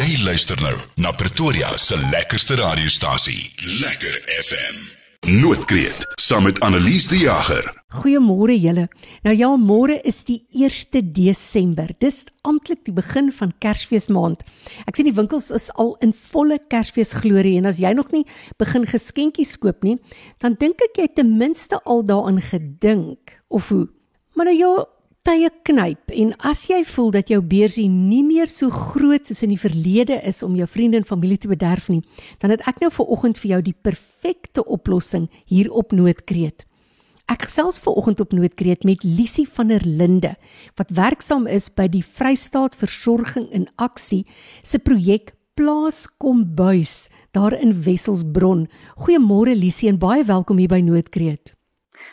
Jy luister nou na Pretoria se lekkerste radiostasie, Lekker FM. Noordkreet saam met Annelies die Jager. Goeiemôre julle. Nou ja, môre is die 1 Desember. Dis amptelik die begin van Kersfeesmaand. Ek sien die winkels is al in volle Kersfeesglorie en as jy nog nie begin geskenkies koop nie, dan dink ek jy ten minste al daaraan gedink of hoe. Maar nou ja, tye knyp en as jy voel dat jou beursie nie meer so groot soos in die verlede is om jou vriende en familie te bederf nie, dan het ek nou vir oggend vir jou die perfekte oplossing hier op Noordkreet. Ek gesels ver oggend op Noordkreet met Lisie van der Linde wat werksaam is by die Vrystaat Versorging in Aksie se projek Plaas Kombuis daar in Wesselsbron. Goeiemôre Lisie en baie welkom hier by Noordkreet.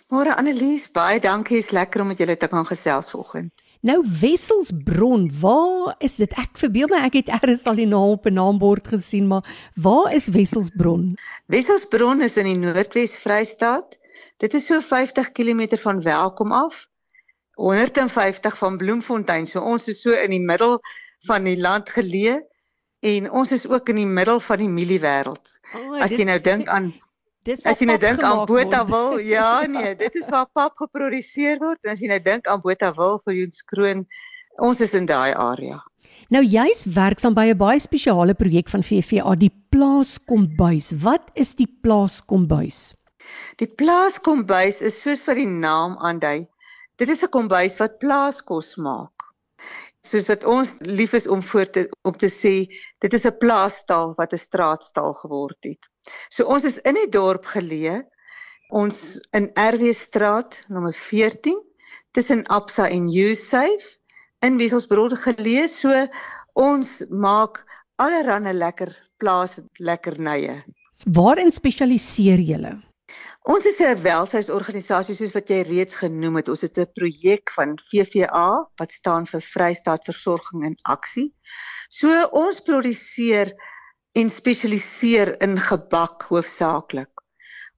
Môre Annelies, baie dankie. Is lekker om met julle te kan gesels vanoggend. Nou Wesselsbron, waar is dit? Ek verbeel my ek het eers al die naam op 'n naambord gesien, maar waar is Wesselsbron? Wesselsbron is in die Noordwes Vrystaat. Dit is so 50 km van Welkom af. 150 van Bloemfontein. So ons is so in die middel van die land geleë en ons is ook in die middel van die mieliewêreld. Oh, As jy nou dink aan Dis as jy nou dink aan Botawil, ja nee, dit is waar pap geproduseer word. En as jy nou dink aan Botawil vir Joenskroon, ons is in daai area. Nou jy's werksaam by 'n baie spesiale projek van VVA, die Plaas Kombuis. Wat is die Plaas Kombuis? Die Plaas Kombuis is soos wat die naam aandui. Dit is 'n kombuis wat plaaskos maak soos wat ons lief is om voor te om te sê dit is 'n plaastaal wat 'n straatstaal geword het. So ons is in die dorp geleë ons in RW straat nommer 14 tussen Absa en Usafe in Wesselsbron geleë so ons maak allerlei lekker plaas lekkernye. Waarin spesialiseer julle? Ons is 'n welsynsorganisasie soos wat jy reeds genoem het. Ons het 'n projek van VVA wat staan vir Vrystaat Versorging in Aksie. So ons produseer en spesialiseer in gebak hoofsaaklik.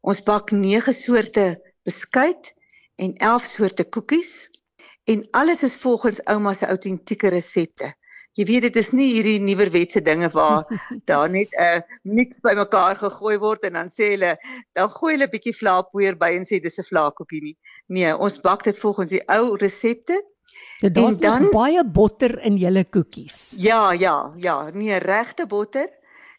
Ons bak 9 soorte beskuit en 11 soorte koekies en alles is volgens ouma se autentieke resepte. Jy weet dit is nie hierdie nuwerwetse dinge waar daar net 'n uh, mix bymekaar gegooi word en dan sê hulle dan gooi hulle 'n bietjie vlaapoeier by en sê dis 'n vlaakoekie nie. Nee, ons bak dit volgens die ou resepte. Dit daar's dan baie botter in julle koekies. Ja, ja, ja, nee, regte botter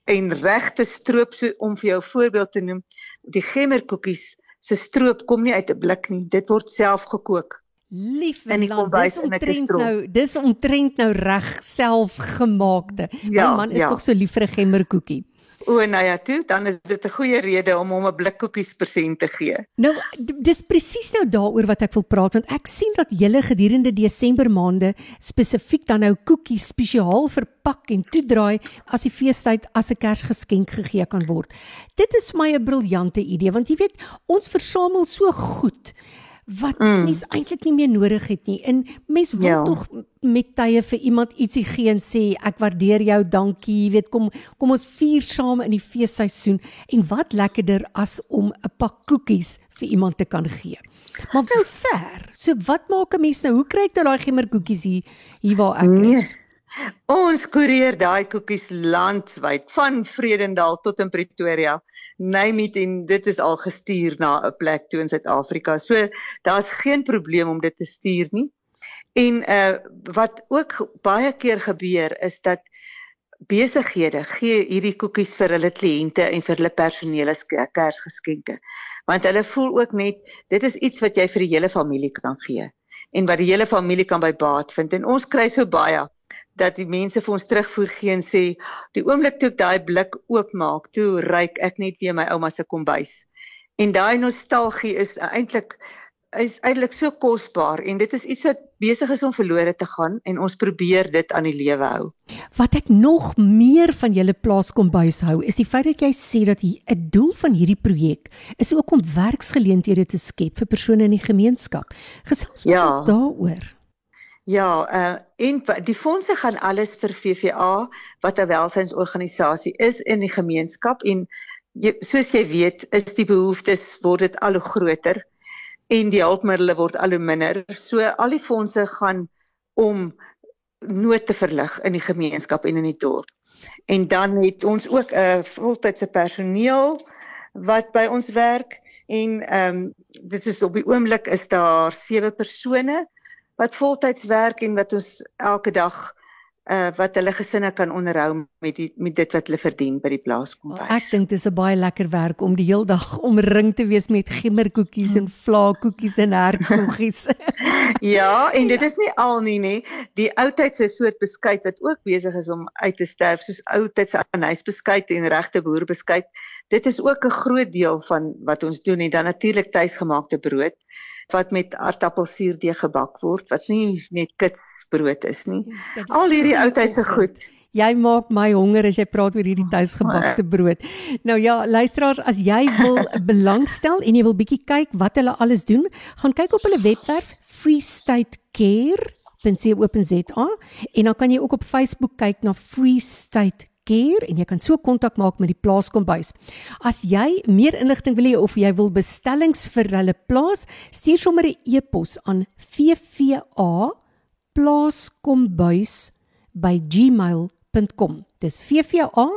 en regte stroop so om vir jou voorbeeld te noem. Die gemmerkoekies se stroop kom nie uit 'n blik nie. Dit word self gekook. Lief en land, dis omtrent nou, dis omtrent nou reg selfgemaakte. Ja, My man is ja. tog so lief vir 'n gemmerkoekie. O, nou ja, toe, dan is dit 'n goeie rede om hom 'n blik koekies persent te gee. Nou, dis presies nou daaroor wat ek wil praat want ek sien dat julle gedurende Desember maande spesifiek dan nou koekies spesiaal verpak en toedraai as die feestyd as 'n Kersgeskenk gegee kan word. Dit is vir my 'n briljante idee want jy weet, ons versamel so goed wat mm. mens eintlik nie meer nodig het nie. En mens wil ja. tog met tye vir iemand ietsie gee en sê ek waardeer jou, dankie, jy weet kom kom ons vier saam in die feesseisoen en wat lekkerder as om 'n pak koekies vir iemand te kan gee. Maar wel ver. So wat maak 'n mens nou? Hoe kry ek nou daai gemmerkoekies hier hier waar ek nee. is? Ons koerier daai koekies landwyd van Vredendal tot in Pretoria name it en dit is al gestuur na 'n plek toe in Suid-Afrika. So daar's geen probleem om dit te stuur nie. En uh wat ook baie keer gebeur is dat besighede gee hierdie koekies vir hulle kliënte en vir hulle personeel as Kersgeskenke. Want hulle voel ook net dit is iets wat jy vir die hele familie kan gee en wat die hele familie kan by baat vind en ons kry so baie dat die mense vir ons terugvoer gee en sê die oomblik toe ek daai blik oopmaak, toe ryk ek net weer my ouma se kombuis. En daai nostalgie is eintlik is eintlik so kosbaar en dit is iets wat besig is om verlore te gaan en ons probeer dit aan die lewe hou. Wat ek nog meer van julle plaas kombuis hou, is die feit dat jy sê dat 'n doel van hierdie projek is ook om werksgeleenthede te skep vir persone in die gemeenskap. Gesels ja. ons daaroor. Ja, uh en die fondse gaan alles vir VVA wat 'n welsynsorganisasie is in die gemeenskap en jy, soos jy weet, is die behoeftes word dit al hoe groter en die hulpmiddels word al hoe minder. So al die fondse gaan om nood te verlig in die gemeenskap en in die dorp. En dan het ons ook 'n uh, voltydse personeel wat by ons werk en ehm um, dit is op die oomblik is daar 7 persone wat voltyds werk en wat ons elke dag uh wat hulle gesinne kan onderhou met die met dit wat hulle verdien by die plaas kom wys. Ek dink dis 'n baie lekker werk om die heel dag omring te wees met gimmerkoekies en vlaakoekies en hertsoggies. ja, en dit is nie al nie nê. Die oudtydse soort beskuit wat ook besig is om uit te sterf, soos oudtydse anysbeskuit en regte boerbeskuit. Dit is ook 'n groot deel van wat ons doen en dan natuurlik tuisgemaakte brood wat met aardappelsuurdeeg gebak word wat nie net kitsbrood is nie. Ja, is Al hierdie oudheidse goed. Jy maak my honger as jy praat oor hierdie tuisgebakte brood. Nou ja, luisteraars, as jy wil belangstel en jy wil bietjie kyk wat hulle alles doen, gaan kyk op hulle webwerf freestatecare.co.za en dan kan jy ook op Facebook kyk na Free State keer en jy kan so kontak maak met die plaaskombuis. As jy meer inligting wil hê of jy wil bestellings vir hulle plaas, stuur sommer 'n e-pos aan vva plaaskombuis@gmail.com. Dis vva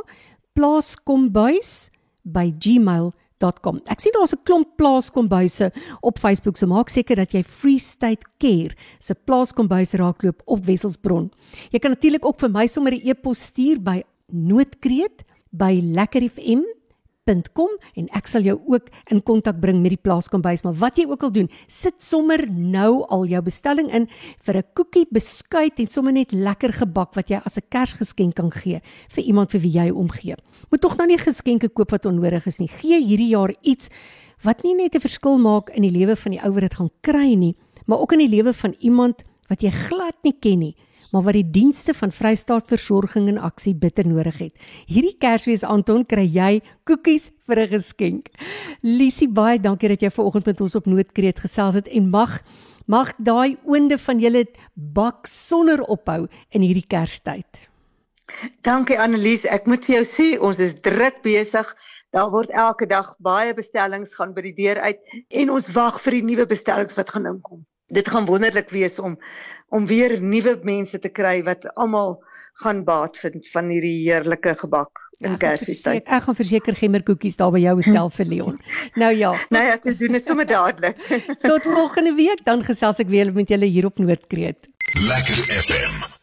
plaaskombuis@gmail.com. Ek sien daar's 'n klomp plaaskombuise op Facebook, so maak seker dat jy Free State Care se plaaskombuis raakloop op Wesselsbron. Jy kan natuurlik ook vir my sommer 'n e-pos stuur by noodkreet by lekkerfm.com en ek sal jou ook in kontak bring met die plaaskombuis. Maar wat jy ook al doen sit sommer nou al jou bestelling in vir 'n koekie beskuit en sommer net lekker gebak wat jy as 'n kersgeskenk kan gee vir iemand vir wie jy omgee. Moet tog nou nie geskenke koop wat onnodig is nie. Gee hierdie jaar iets wat nie net 'n verskil maak in die lewe van die ouer wat gaan kry nie maar ook in die lewe van iemand wat jy glad nie ken nie maar wat die dienste van Vrystaat Versorging en Aksie bitter nodig het. Hierdie Kersfees Anton kry jy koekies vir 'n geskenk. Lisie baie dankie dat jy vanoggend met ons op Noordkreet gesels het en mag mag daai oonde van julle bak sonder ophou in hierdie Kerstyd. Dankie Annelies, ek moet vir jou sê ons is druk besig. Daar word elke dag baie bestellings gaan by die deur uit en ons wag vir die nuwe bestellings wat gaan inkom dit gaan wonderlik wees om om weer nuwe mense te kry wat almal gaan baat vind van hierdie heerlike gebak in ja. Ek gaan verseker gemmerkoekies daar by jou bestel vir Leon. Nou ja. nou ja, jy doen dit sommer dadelik. tot volgende week dan gesels ek weer met julle hier op Noordkreet. Lekker FM